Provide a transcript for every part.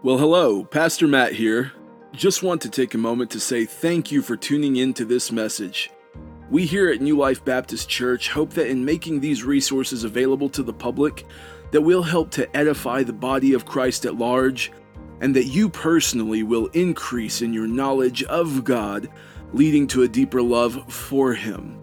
Well, hello, Pastor Matt here. Just want to take a moment to say thank you for tuning in to this message. We here at New Life Baptist Church hope that in making these resources available to the public, that we'll help to edify the body of Christ at large, and that you personally will increase in your knowledge of God, leading to a deeper love for Him.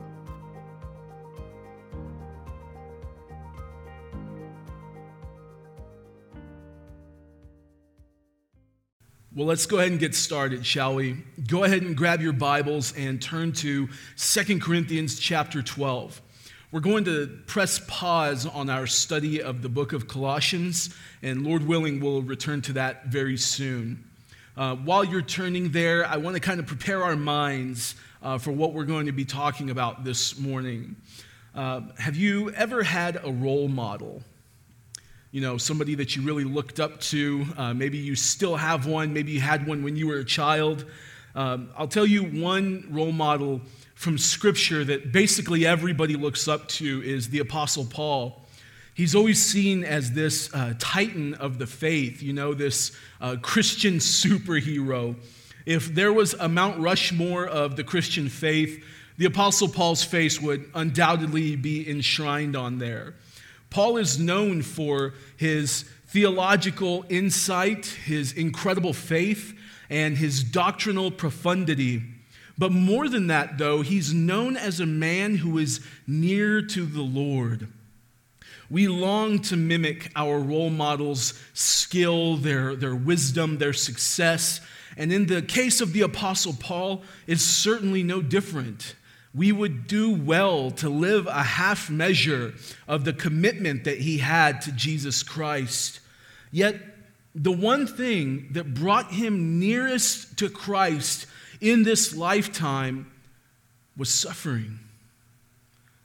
Well, let's go ahead and get started, shall we? Go ahead and grab your Bibles and turn to Second Corinthians chapter 12. We're going to press pause on our study of the book of Colossians, and Lord willing, we'll return to that very soon. Uh, while you're turning there, I want to kind of prepare our minds uh, for what we're going to be talking about this morning. Uh, have you ever had a role model? You know, somebody that you really looked up to. Uh, maybe you still have one. Maybe you had one when you were a child. Um, I'll tell you one role model from Scripture that basically everybody looks up to is the Apostle Paul. He's always seen as this uh, titan of the faith, you know, this uh, Christian superhero. If there was a Mount Rushmore of the Christian faith, the Apostle Paul's face would undoubtedly be enshrined on there. Paul is known for his theological insight, his incredible faith, and his doctrinal profundity. But more than that, though, he's known as a man who is near to the Lord. We long to mimic our role models' skill, their, their wisdom, their success. And in the case of the Apostle Paul, it's certainly no different we would do well to live a half measure of the commitment that he had to Jesus Christ. Yet, the one thing that brought him nearest to Christ in this lifetime was suffering.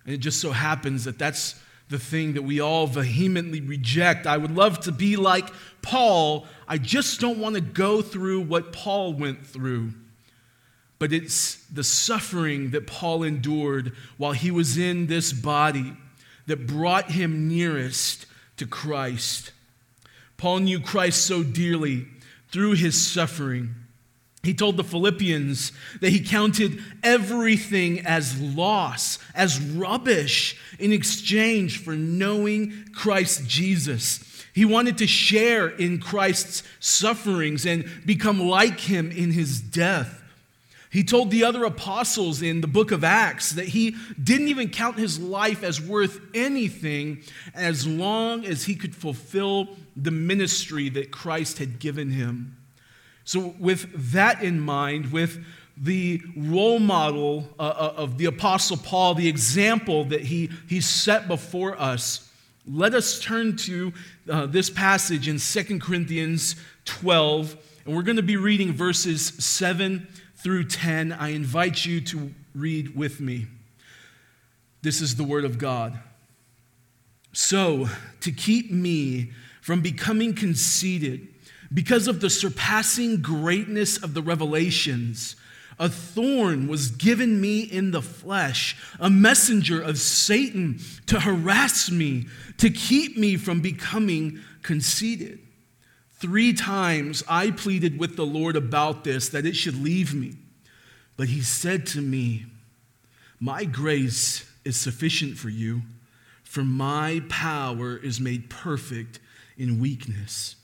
And it just so happens that that's the thing that we all vehemently reject. I would love to be like Paul. I just don't want to go through what Paul went through but it's the suffering that Paul endured while he was in this body that brought him nearest to Christ. Paul knew Christ so dearly through his suffering. He told the Philippians that he counted everything as loss, as rubbish, in exchange for knowing Christ Jesus. He wanted to share in Christ's sufferings and become like him in his death. He told the other apostles in the book of Acts that he didn't even count his life as worth anything as long as he could fulfill the ministry that Christ had given him. So, with that in mind, with the role model uh, uh of the Apostle Paul, the example that he, he set before us, let us turn to uh, this passage in 2 Corinthians 12, and we're going to be reading verses 7 through 10. I invite you to read with me. This is the Word of God. So, to keep me from becoming conceited, because of the surpassing greatness of the revelations, a thorn was given me in the flesh, a messenger of Satan to harass me, to keep me from becoming conceited. Three times I pleaded with the Lord about this, that it should leave me. But he said to me, My grace is sufficient for you, for my power is made perfect in weakness.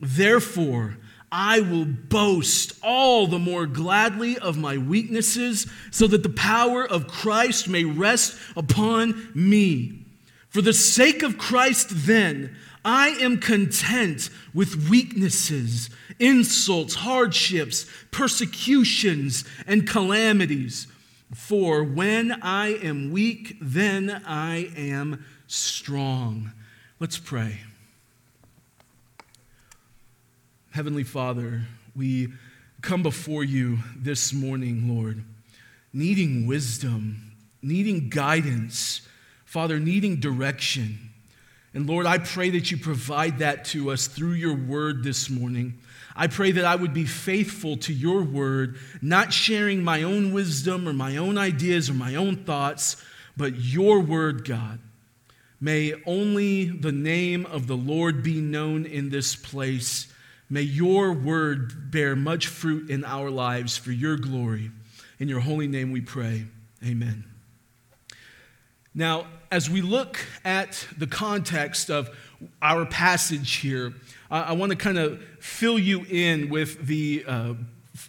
Therefore, I will boast all the more gladly of my weaknesses, so that the power of Christ may rest upon me. For the sake of Christ, then, I am content with weaknesses, insults, hardships, persecutions, and calamities. For when I am weak, then I am strong. Let's pray. Heavenly Father, we come before you this morning, Lord, needing wisdom, needing guidance, Father, needing direction. And Lord, I pray that you provide that to us through your word this morning. I pray that I would be faithful to your word, not sharing my own wisdom or my own ideas or my own thoughts, but your word, God. May only the name of the Lord be known in this place. May your word bear much fruit in our lives for your glory. In your holy name we pray. Amen. Now, as we look at the context of our passage here, I, I want to kind of fill you in with the uh,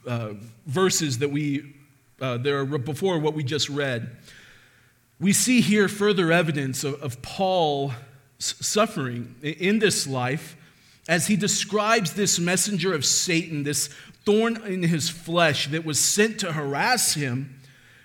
uh, verses that we uh, there before what we just read. We see here further evidence of, of Paul suffering in this life as he describes this messenger of Satan, this thorn in his flesh that was sent to harass him.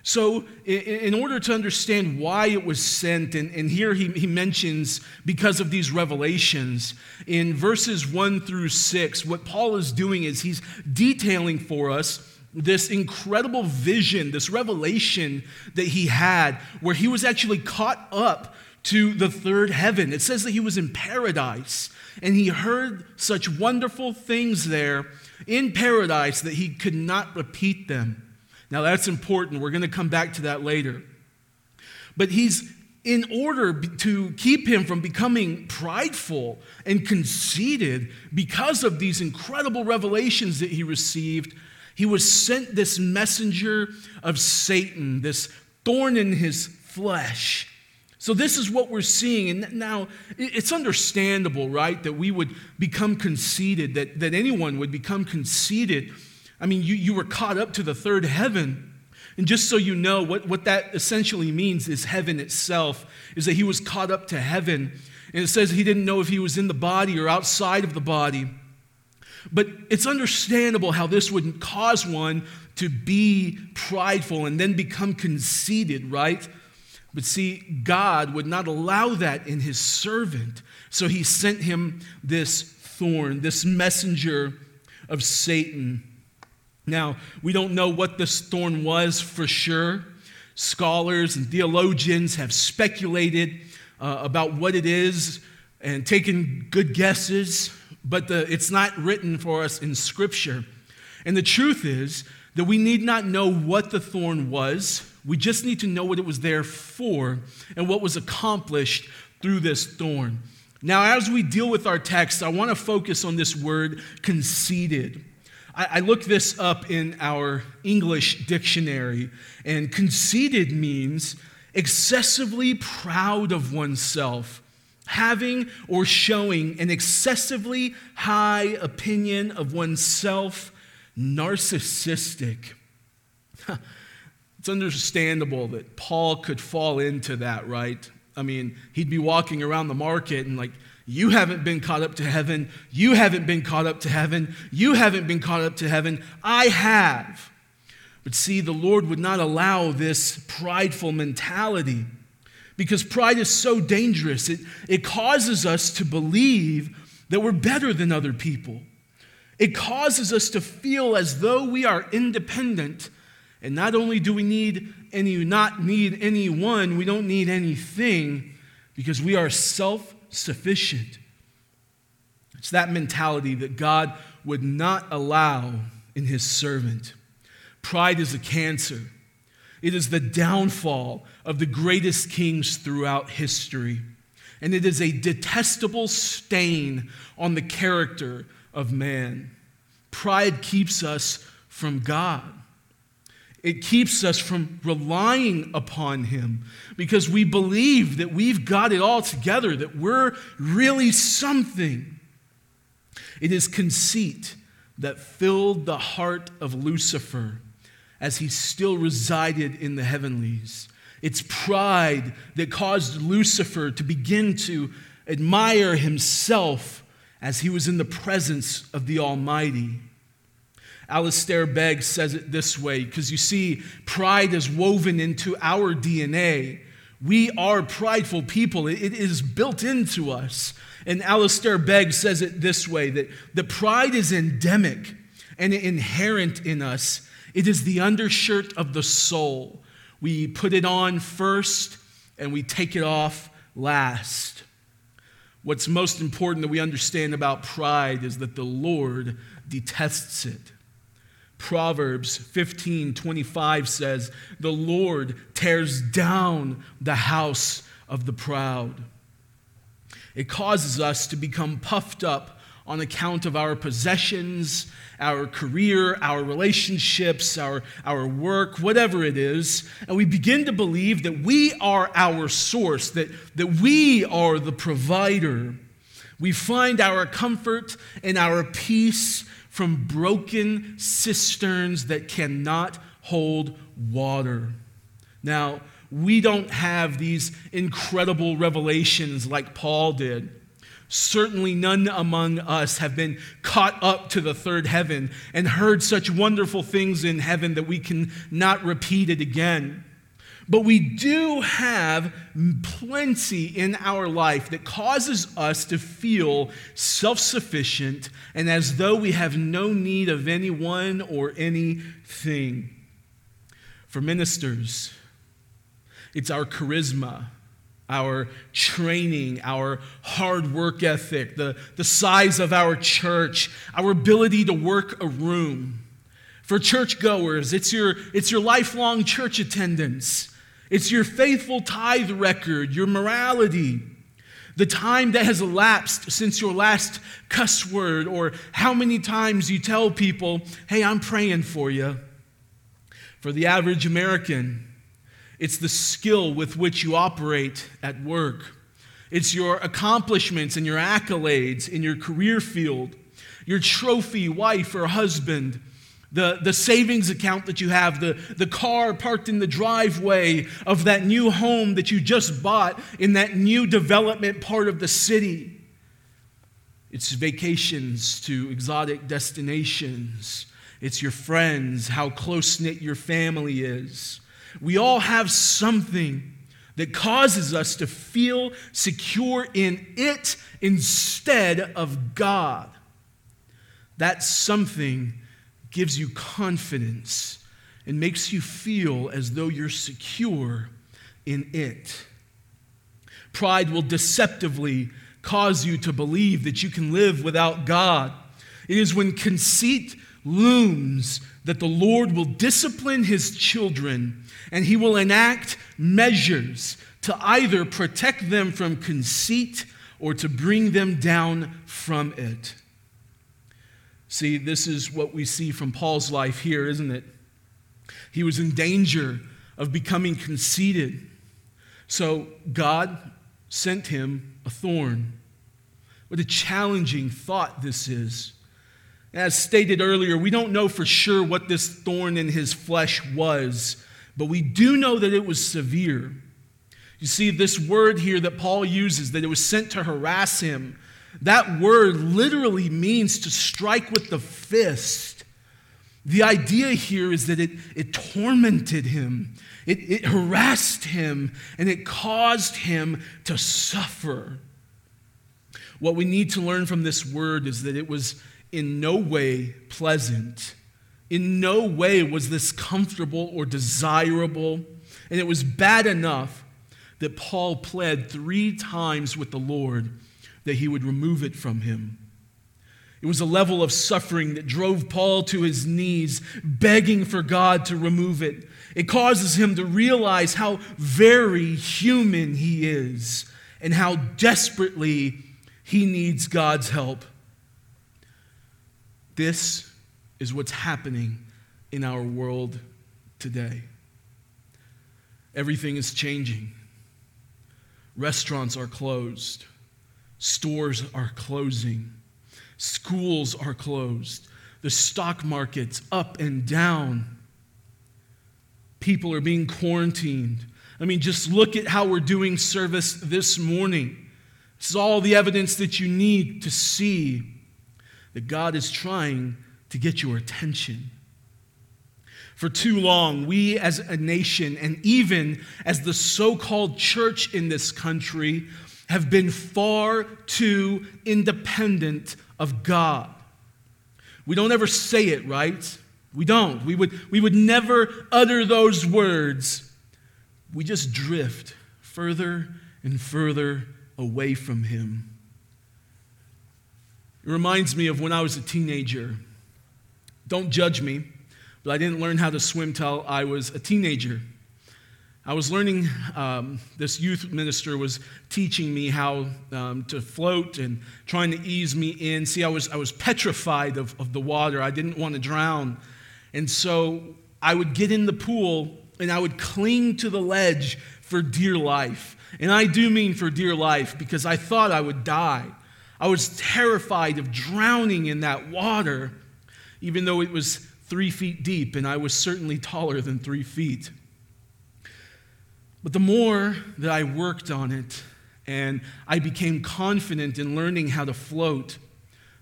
So, in order to understand why it was sent, and, here he, he mentions because of these revelations, in verses 1 through 6, what Paul is doing is he's detailing for us this incredible vision, this revelation that he had, where he was actually caught up to the third heaven. It says that he was in paradise and he heard such wonderful things there in paradise that he could not repeat them. Now, that's important. We're going to come back to that later. But he's, in order to keep him from becoming prideful and conceited because of these incredible revelations that he received, he was sent this messenger of Satan, this thorn in his flesh so, this is what we're seeing. And now, it's understandable, right, that we would become conceited, that, that anyone would become conceited. I mean, you, you were caught up to the third heaven. And just so you know, what, what that essentially means is heaven itself, is that he was caught up to heaven. And it says he didn't know if he was in the body or outside of the body. But it's understandable how this would cause one to be prideful and then become conceited, right? But see, God would not allow that in his servant. So he sent him this thorn, this messenger of Satan. Now, we don't know what this thorn was for sure. Scholars and theologians have speculated uh, about what it is and taken good guesses, but the, it's not written for us in Scripture. And the truth is that we need not know what the thorn was we just need to know what it was there for and what was accomplished through this thorn. Now, as we deal with our text, I want to focus on this word conceited. I, looked this up in our English dictionary, and conceited means excessively proud of oneself, having or showing an excessively high opinion of oneself, narcissistic. It's understandable that Paul could fall into that, right? I mean, he'd be walking around the market and, like, you haven't been caught up to heaven. You haven't been caught up to heaven. You haven't been caught up to heaven. I have. But see, the Lord would not allow this prideful mentality because pride is so dangerous. It, it causes us to believe that we're better than other people. It causes us to feel as though we are independent and not only do we need any, not need anyone, we don't need anything because we are self sufficient. It's that mentality that God would not allow in his servant. Pride is a cancer. It is the downfall of the greatest kings throughout history. And it is a detestable stain on the character of man. Pride keeps us from God. It keeps us from relying upon Him because we believe that we've got it all together, that we're really something. It is conceit that filled the heart of Lucifer as he still resided in the heavenlies. It's pride that caused Lucifer to begin to admire himself as he was in the presence of the Almighty. Alistair Begg says it this way because you see, pride is woven into our DNA. We are prideful people, it is built into us. And Alistair Begg says it this way that the pride is endemic and inherent in us. It is the undershirt of the soul. We put it on first and we take it off last. What's most important that we understand about pride is that the Lord detests it. Proverbs 15 25 says, The Lord tears down the house of the proud. It causes us to become puffed up on account of our possessions, our career, our relationships, our, our work, whatever it is, and we begin to believe that we are our source, that, that we are the provider. We find our comfort and our peace from broken cisterns that cannot hold water. Now, we don't have these incredible revelations like Paul did. Certainly, none among us have been caught up to the third heaven and heard such wonderful things in heaven that we can not repeat it again. But we do have plenty in our life that causes us to feel self sufficient and as though we have no need of anyone or anything. For ministers, it's our charisma our training, our hard work ethic, the, the size of our church, our ability to work a room. For churchgoers, it's your, it's your lifelong church attendance, it's your faithful tithe record, your morality, the time that has elapsed since your last cuss word, or how many times you tell people, hey, I'm praying for you. For the average American, it's the skill with which you operate at work. It's your accomplishments and your accolades in your career field, your trophy wife or husband, the, the savings account that you have, the, the car parked in the driveway of that new home that you just bought in that new development part of the city. It's vacations to exotic destinations. It's your friends, how close knit your family is. We all have something that causes us to feel secure in it instead of God. That something gives you confidence and makes you feel as though you're secure in it. Pride will deceptively cause you to believe that you can live without God. It is when conceit looms that the Lord will discipline his children and he will enact measures to either protect them from conceit or to bring them down from it. See, this is what we see from Paul's life here, isn't it? He was in danger of becoming conceited. So God sent him a thorn. What a challenging thought this is. As stated earlier, we don't know for sure what this thorn in his flesh was, but we do know that it was severe. You see, this word here that Paul uses, that it was sent to harass him, that word literally means to strike with the fist. The idea here is that it, it tormented him, it, it harassed him, and it caused him to suffer. What we need to learn from this word is that it was in no way pleasant. In no way was this comfortable or desirable. And it was bad enough that Paul pled three times with the Lord that he would remove it from him. It was a level of suffering that drove Paul to his knees, begging for God to remove it. It causes him to realize how very human he is and how desperately he needs God's help. This is what's happening in our world today. Everything is changing. Restaurants are closed, stores are closing, schools are closed, the stock market's up and down. People are being quarantined. I mean, just look at how we're doing service this morning. This is all the evidence that you need to see that God is trying to get your attention. For too long, we as a nation, and even as the so called church in this country, have been far too independent of God. We don't ever say it, right? We don't. We would, we would never utter those words. We just drift further and further away from Him. It reminds me of when I was a teenager. Don't judge me, but I didn't learn how to swim till I was a teenager. I was learning, um, this youth minister was teaching me how um, to float and trying to ease me in. See, I was, I was petrified of, of the water. I didn't want to drown. And so I would get in the pool and I would cling to the ledge for dear life. And I do mean for dear life because I thought I would die. I was terrified of drowning in that water, even though it was three feet deep, and I was certainly taller than three feet. But the more that I worked on it and I became confident in learning how to float,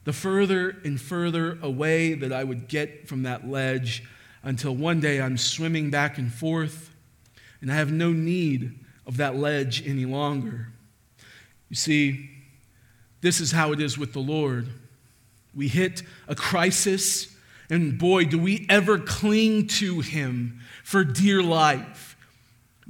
the further and further away that I would get from that ledge until one day I'm swimming back and forth and I have no need of that ledge any longer. You see, this is how it is with the Lord. We hit a crisis, and boy, do we ever cling to Him for dear life.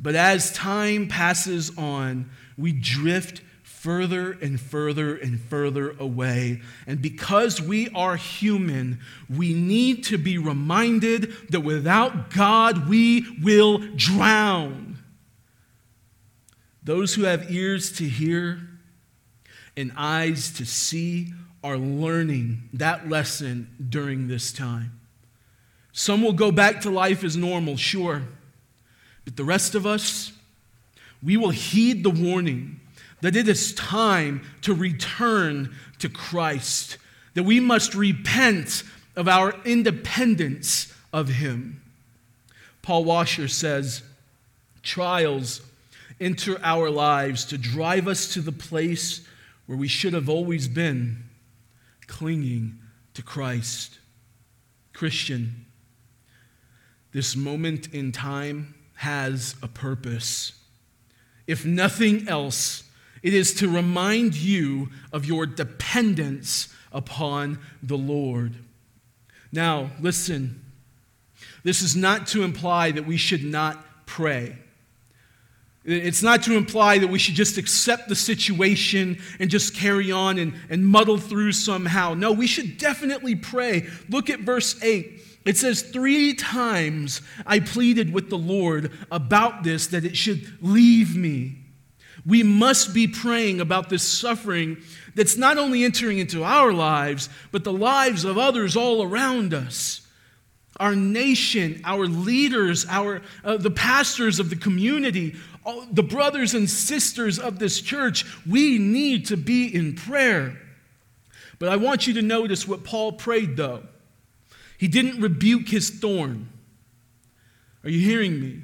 But as time passes on, we drift further and further and further away. And because we are human, we need to be reminded that without God, we will drown. Those who have ears to hear and eyes to see are learning that lesson during this time. Some will go back to life as normal, sure. But the rest of us, we will heed the warning that it is time to return to Christ, that we must repent of our independence of Him. Paul Washer says, Trials enter our lives to drive us to the place where we should have always been, clinging to Christ. Christian, this moment in time has a purpose. If nothing else, it is to remind you of your dependence upon the Lord. Now, listen, this is not to imply that we should not pray. It's not to imply that we should just accept the situation and just carry on and, and muddle through somehow. No, we should definitely pray. Look at verse 8. It says, Three times I pleaded with the Lord about this, that it should leave me. We must be praying about this suffering that's not only entering into our lives, but the lives of others all around us. Our nation, our leaders, our, uh, the pastors of the community, all, the brothers and sisters of this church, we need to be in prayer. But I want you to notice what Paul prayed, though. He didn't rebuke his thorn. Are you hearing me?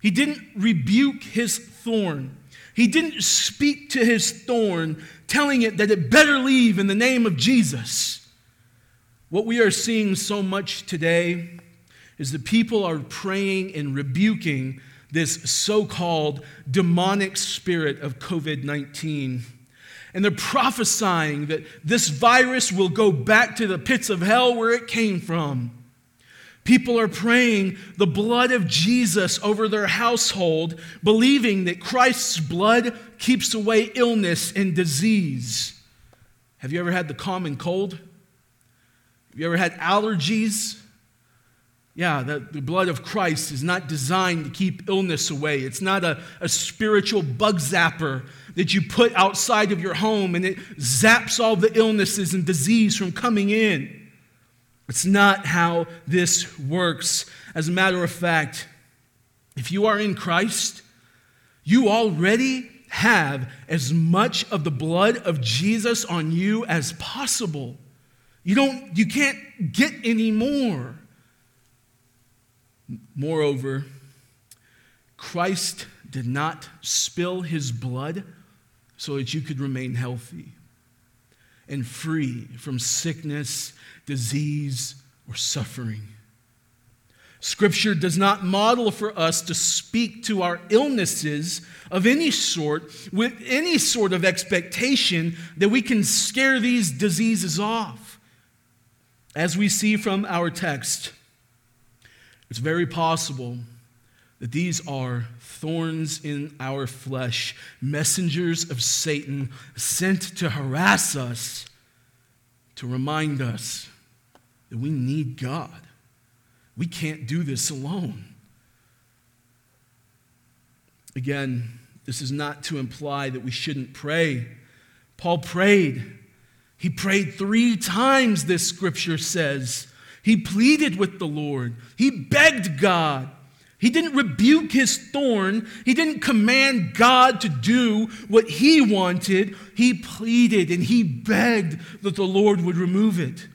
He didn't rebuke his thorn. He didn't speak to his thorn, telling it that it better leave in the name of Jesus. What we are seeing so much today is that people are praying and rebuking this so called demonic spirit of COVID 19 and they're prophesying that this virus will go back to the pits of hell where it came from. People are praying the blood of Jesus over their household, believing that Christ's blood keeps away illness and disease. Have you ever had the common cold? Have you ever had allergies? Yeah, the, the blood of Christ is not designed to keep illness away. It's not a, a spiritual bug zapper that you put outside of your home and it zaps all the illnesses and disease from coming in. It's not how this works. As a matter of fact, if you are in Christ, you already have as much of the blood of Jesus on you as possible. You don't you can't get any more. Moreover, Christ did not spill his blood so that you could remain healthy and free from sickness, disease, or suffering. Scripture does not model for us to speak to our illnesses of any sort with any sort of expectation that we can scare these diseases off. As we see from our text, it's very possible that these are thorns in our flesh, messengers of Satan sent to harass us, to remind us that we need God. We can't do this alone. Again, this is not to imply that we shouldn't pray. Paul prayed. He prayed three times, this scripture says. He pleaded with the Lord, he begged God. He didn't rebuke his thorn. He didn't command God to do what he wanted. He pleaded and he begged that the Lord would remove it.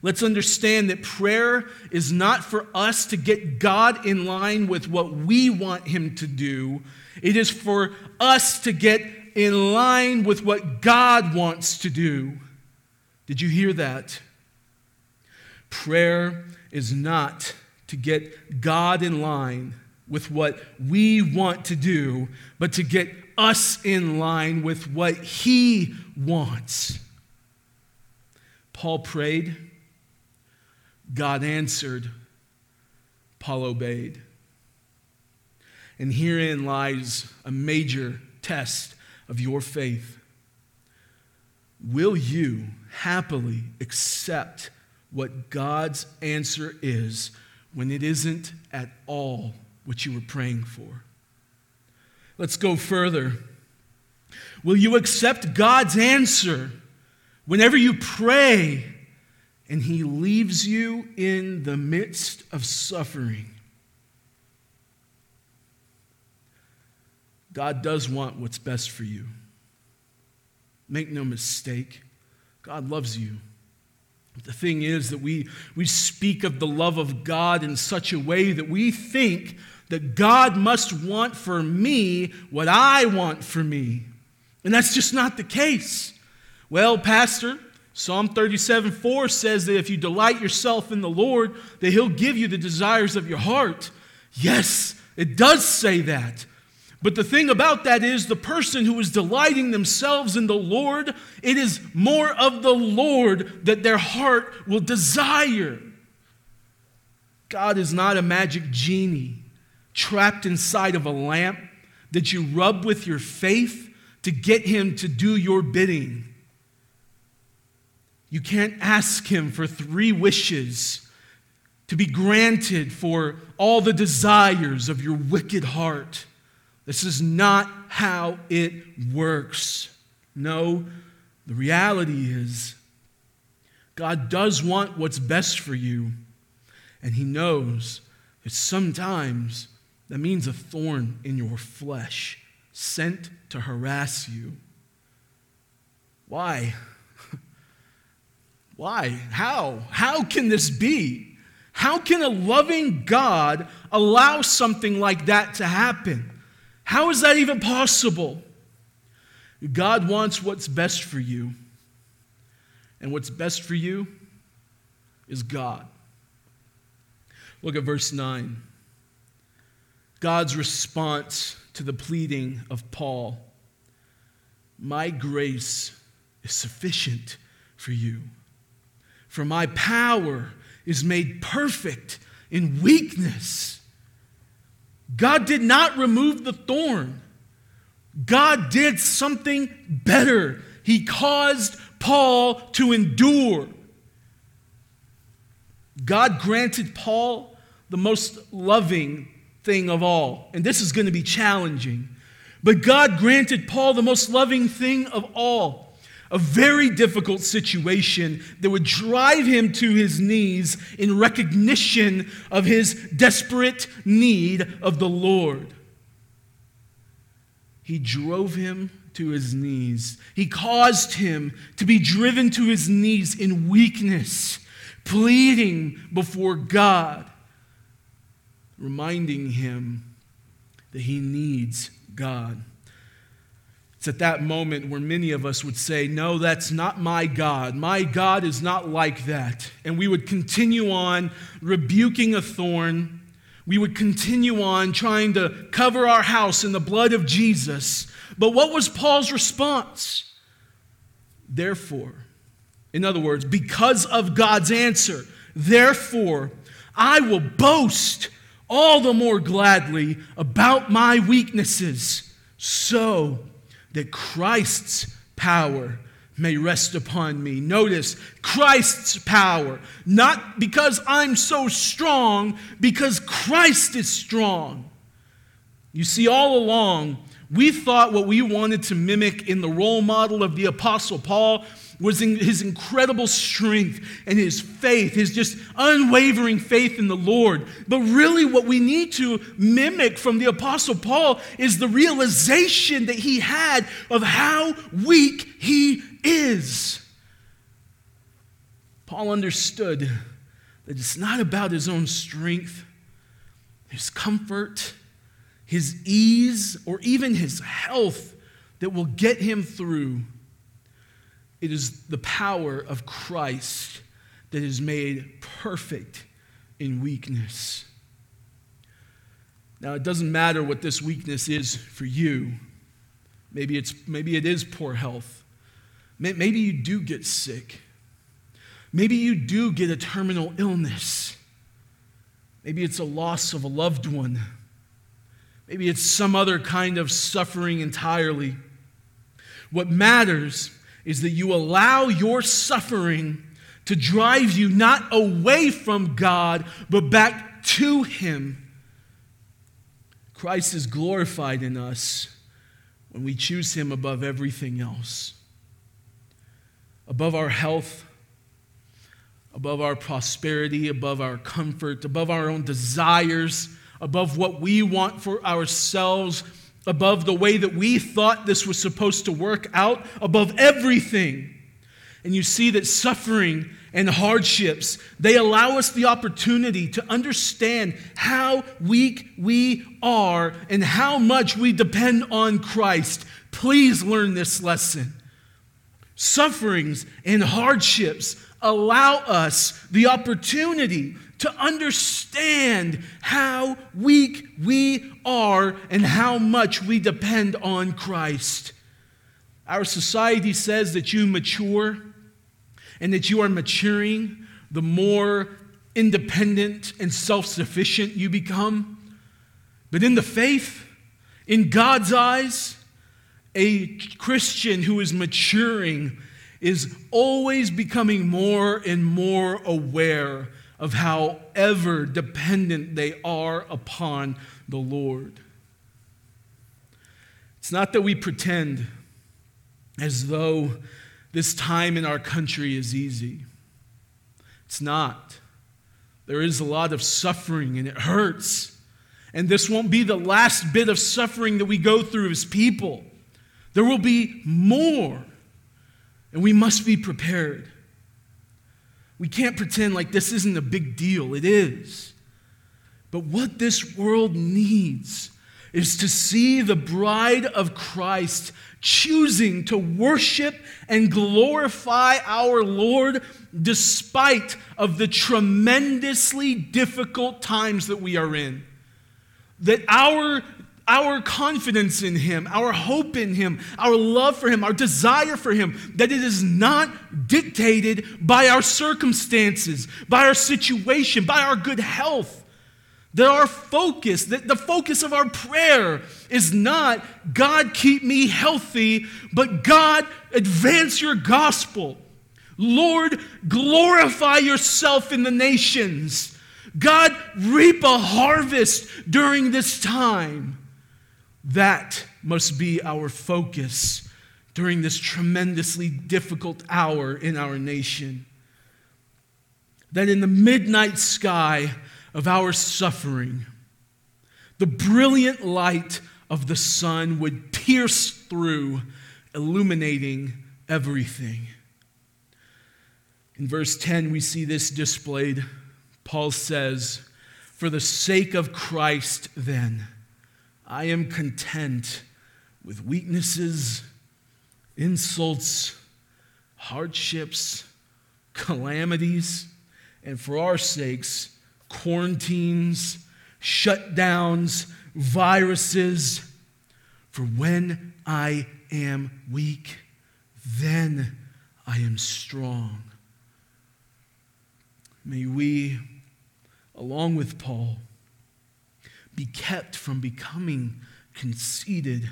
Let's understand that prayer is not for us to get God in line with what we want him to do. It is for us to get in line with what God wants to do. Did you hear that? Prayer is not to get God in line with what we want to do, but to get us in line with what He wants. Paul prayed, God answered, Paul obeyed. And herein lies a major test of your faith. Will you happily accept what God's answer is when it isn't at all what you were praying for. Let's go further. Will you accept God's answer whenever you pray and He leaves you in the midst of suffering? God does want what's best for you. Make no mistake, God loves you. The thing is that we, we speak of the love of God in such a way that we think that God must want for me what I want for me. And that's just not the case. Well, Pastor, Psalm 37 4 says that if you delight yourself in the Lord, that He'll give you the desires of your heart. Yes, it does say that. But the thing about that is, the person who is delighting themselves in the Lord, it is more of the Lord that their heart will desire. God is not a magic genie trapped inside of a lamp that you rub with your faith to get him to do your bidding. You can't ask him for three wishes to be granted for all the desires of your wicked heart. This is not how it works. No, the reality is God does want what's best for you, and He knows that sometimes that means a thorn in your flesh sent to harass you. Why? Why? How? How can this be? How can a loving God allow something like that to happen? How is that even possible? God wants what's best for you. And what's best for you is God. Look at verse 9. God's response to the pleading of Paul My grace is sufficient for you, for my power is made perfect in weakness. God did not remove the thorn. God did something better. He caused Paul to endure. God granted Paul the most loving thing of all. And this is going to be challenging. But God granted Paul the most loving thing of all a very difficult situation that would drive him to his knees in recognition of his desperate need of the Lord. He drove him to his knees. He caused him to be driven to his knees in weakness, pleading before God, reminding him that he needs God. It's at that moment where many of us would say, No, that's not my God. My God is not like that. And we would continue on rebuking a thorn. We would continue on trying to cover our house in the blood of Jesus. But what was Paul's response? Therefore, in other words, because of God's answer, therefore, I will boast all the more gladly about my weaknesses. So that Christ's power may rest upon me. Notice Christ's power, not because I'm so strong, because Christ is strong. You see, all along, we thought what we wanted to mimic in the role model of the Apostle Paul was in his incredible strength and his faith, his just unwavering faith in the Lord. But really, what we need to mimic from the Apostle Paul is the realization that he had of how weak he is. Paul understood that it's not about his own strength, his comfort, his ease, or even his health that will get him through it is the power of Christ that is made perfect in weakness. Now, it doesn't matter what this weakness is for you. Maybe, it's, maybe it is poor health. Maybe you do get sick. Maybe you do get a terminal illness. Maybe it's a loss of a loved one. Maybe it's some other kind of suffering entirely. What matters is that you allow your suffering to drive you not away from God, but back to Him. Christ is glorified in us when we choose Him above everything else, above our health, above our prosperity, above our comfort, above our own desires, above what we want for ourselves above the way that we thought this was supposed to work out, above everything. And you see that suffering and hardships, they allow us the opportunity to understand how weak we are and how much we depend on Christ. Please learn this lesson. Sufferings and hardships allow us the opportunity to understand how weak we are and how much we depend on Christ. Our society says that you mature and that you are maturing the more independent and self sufficient you become. But in the faith, in God's eyes, a Christian who is maturing is always becoming more and more aware of how ever dependent they are upon the Lord. It's not that we pretend as though this time in our country is easy. It's not. There is a lot of suffering and it hurts. And this won't be the last bit of suffering that we go through as people. There will be more. And we must be prepared. We can't pretend like this isn't a big deal. It is. But what this world needs is to see the bride of Christ choosing to worship and glorify our Lord despite of the tremendously difficult times that we are in. That our our confidence in Him, our hope in Him, our love for Him, our desire for Him, that it is not dictated by our circumstances, by our situation, by our good health. That our focus, that the focus of our prayer is not God keep me healthy, but God advance your gospel. Lord, glorify yourself in the nations. God, reap a harvest during this time. That must be our focus during this tremendously difficult hour in our nation. That in the midnight sky of our suffering, the brilliant light of the sun would pierce through, illuminating everything. In verse 10, we see this displayed. Paul says, For the sake of Christ, then, I am content with weaknesses, insults, hardships, calamities, and for our sakes, quarantines, shutdowns, viruses. For when I am weak, then I am strong. May we, along with Paul, be kept from becoming conceited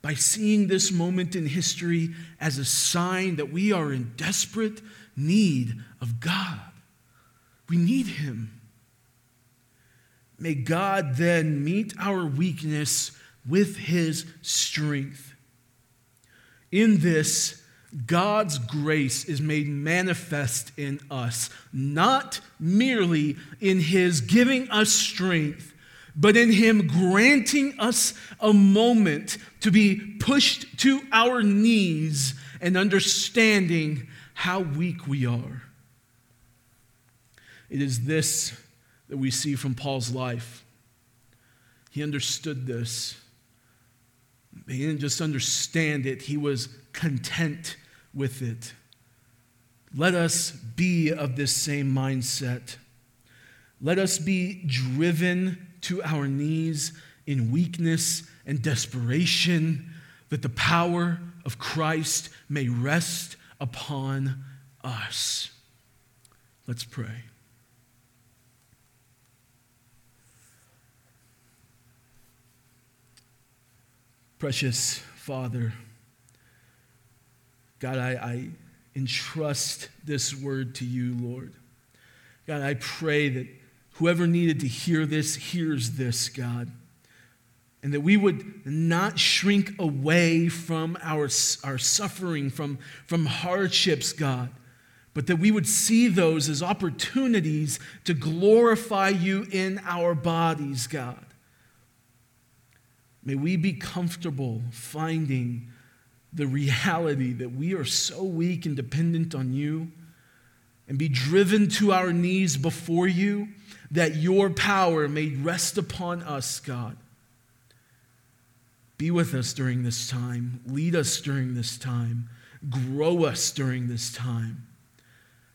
by seeing this moment in history as a sign that we are in desperate need of God. We need Him. May God then meet our weakness with his strength. In this, God's grace is made manifest in us, not merely in his giving us strength, but in him granting us a moment to be pushed to our knees and understanding how weak we are. It is this that we see from Paul's life. He understood this. He didn't just understand it, he was content with it. Let us be of this same mindset. Let us be driven to our knees in weakness and desperation, that the power of Christ may rest upon us. Let's pray. Precious Father, God, I, I, entrust this word to you, Lord. God, I pray that whoever needed to hear this hears this, God. And that we would not shrink away from our, our suffering, from, from hardships, God, but that we would see those as opportunities to glorify you in our bodies, God. May we be comfortable finding the reality that we are so weak and dependent on you and be driven to our knees before you that your power may rest upon us, God. Be with us during this time. Lead us during this time. Grow us during this time.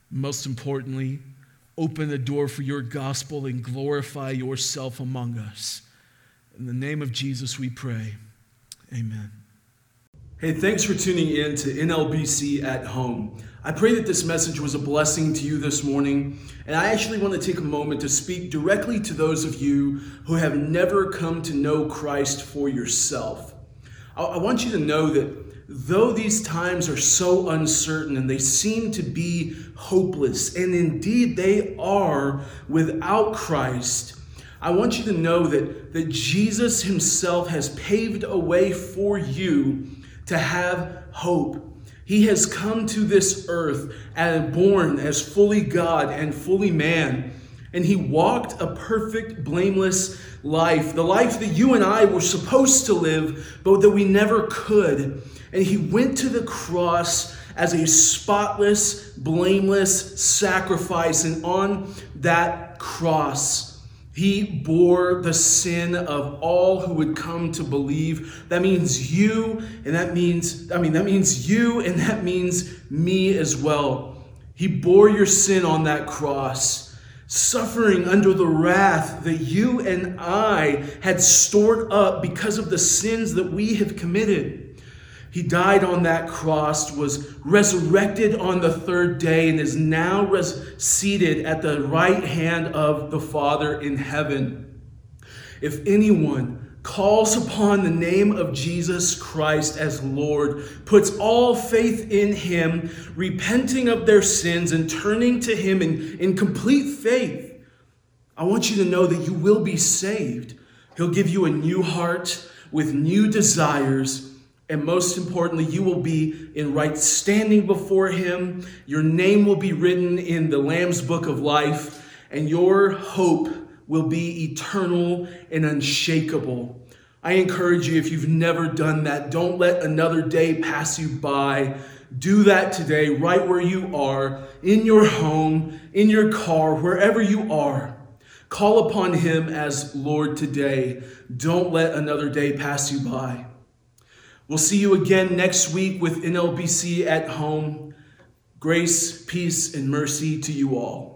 Most importantly, open the door for your gospel and glorify yourself among us. In the name of Jesus, we pray. Amen. Hey, thanks for tuning in to NLBC at Home. I pray that this message was a blessing to you this morning, and I actually want to take a moment to speak directly to those of you who have never come to know Christ for yourself. I want you to know that though these times are so uncertain and they seem to be hopeless, and indeed they are without Christ, I want you to know that, that Jesus Himself has paved a way for you to have hope. He has come to this earth and born as fully God and fully man. And he walked a perfect, blameless life, the life that you and I were supposed to live, but that we never could. And he went to the cross as a spotless, blameless sacrifice. And on that cross, he bore the sin of all who would come to believe. That means you, and that means, I mean, that means you, and that means me as well. He bore your sin on that cross, suffering under the wrath that you and I had stored up because of the sins that we have committed. He died on that cross, was resurrected on the third day, and is now res- seated at the right hand of the Father in heaven. If anyone calls upon the name of Jesus Christ as Lord, puts all faith in Him, repenting of their sins and turning to Him in, in complete faith, I want you to know that you will be saved. He'll give you a new heart with new desires and most importantly, you will be in right standing before Him. Your name will be written in the Lamb's book of life, and your hope will be eternal and unshakable. I encourage you, if you've never done that, don't let another day pass you by. Do that today, right where you are, in your home, in your car, wherever you are. Call upon Him as Lord today. Don't let another day pass you by. We'll see you again next week with NLBC at home. Grace, peace, and mercy to you all.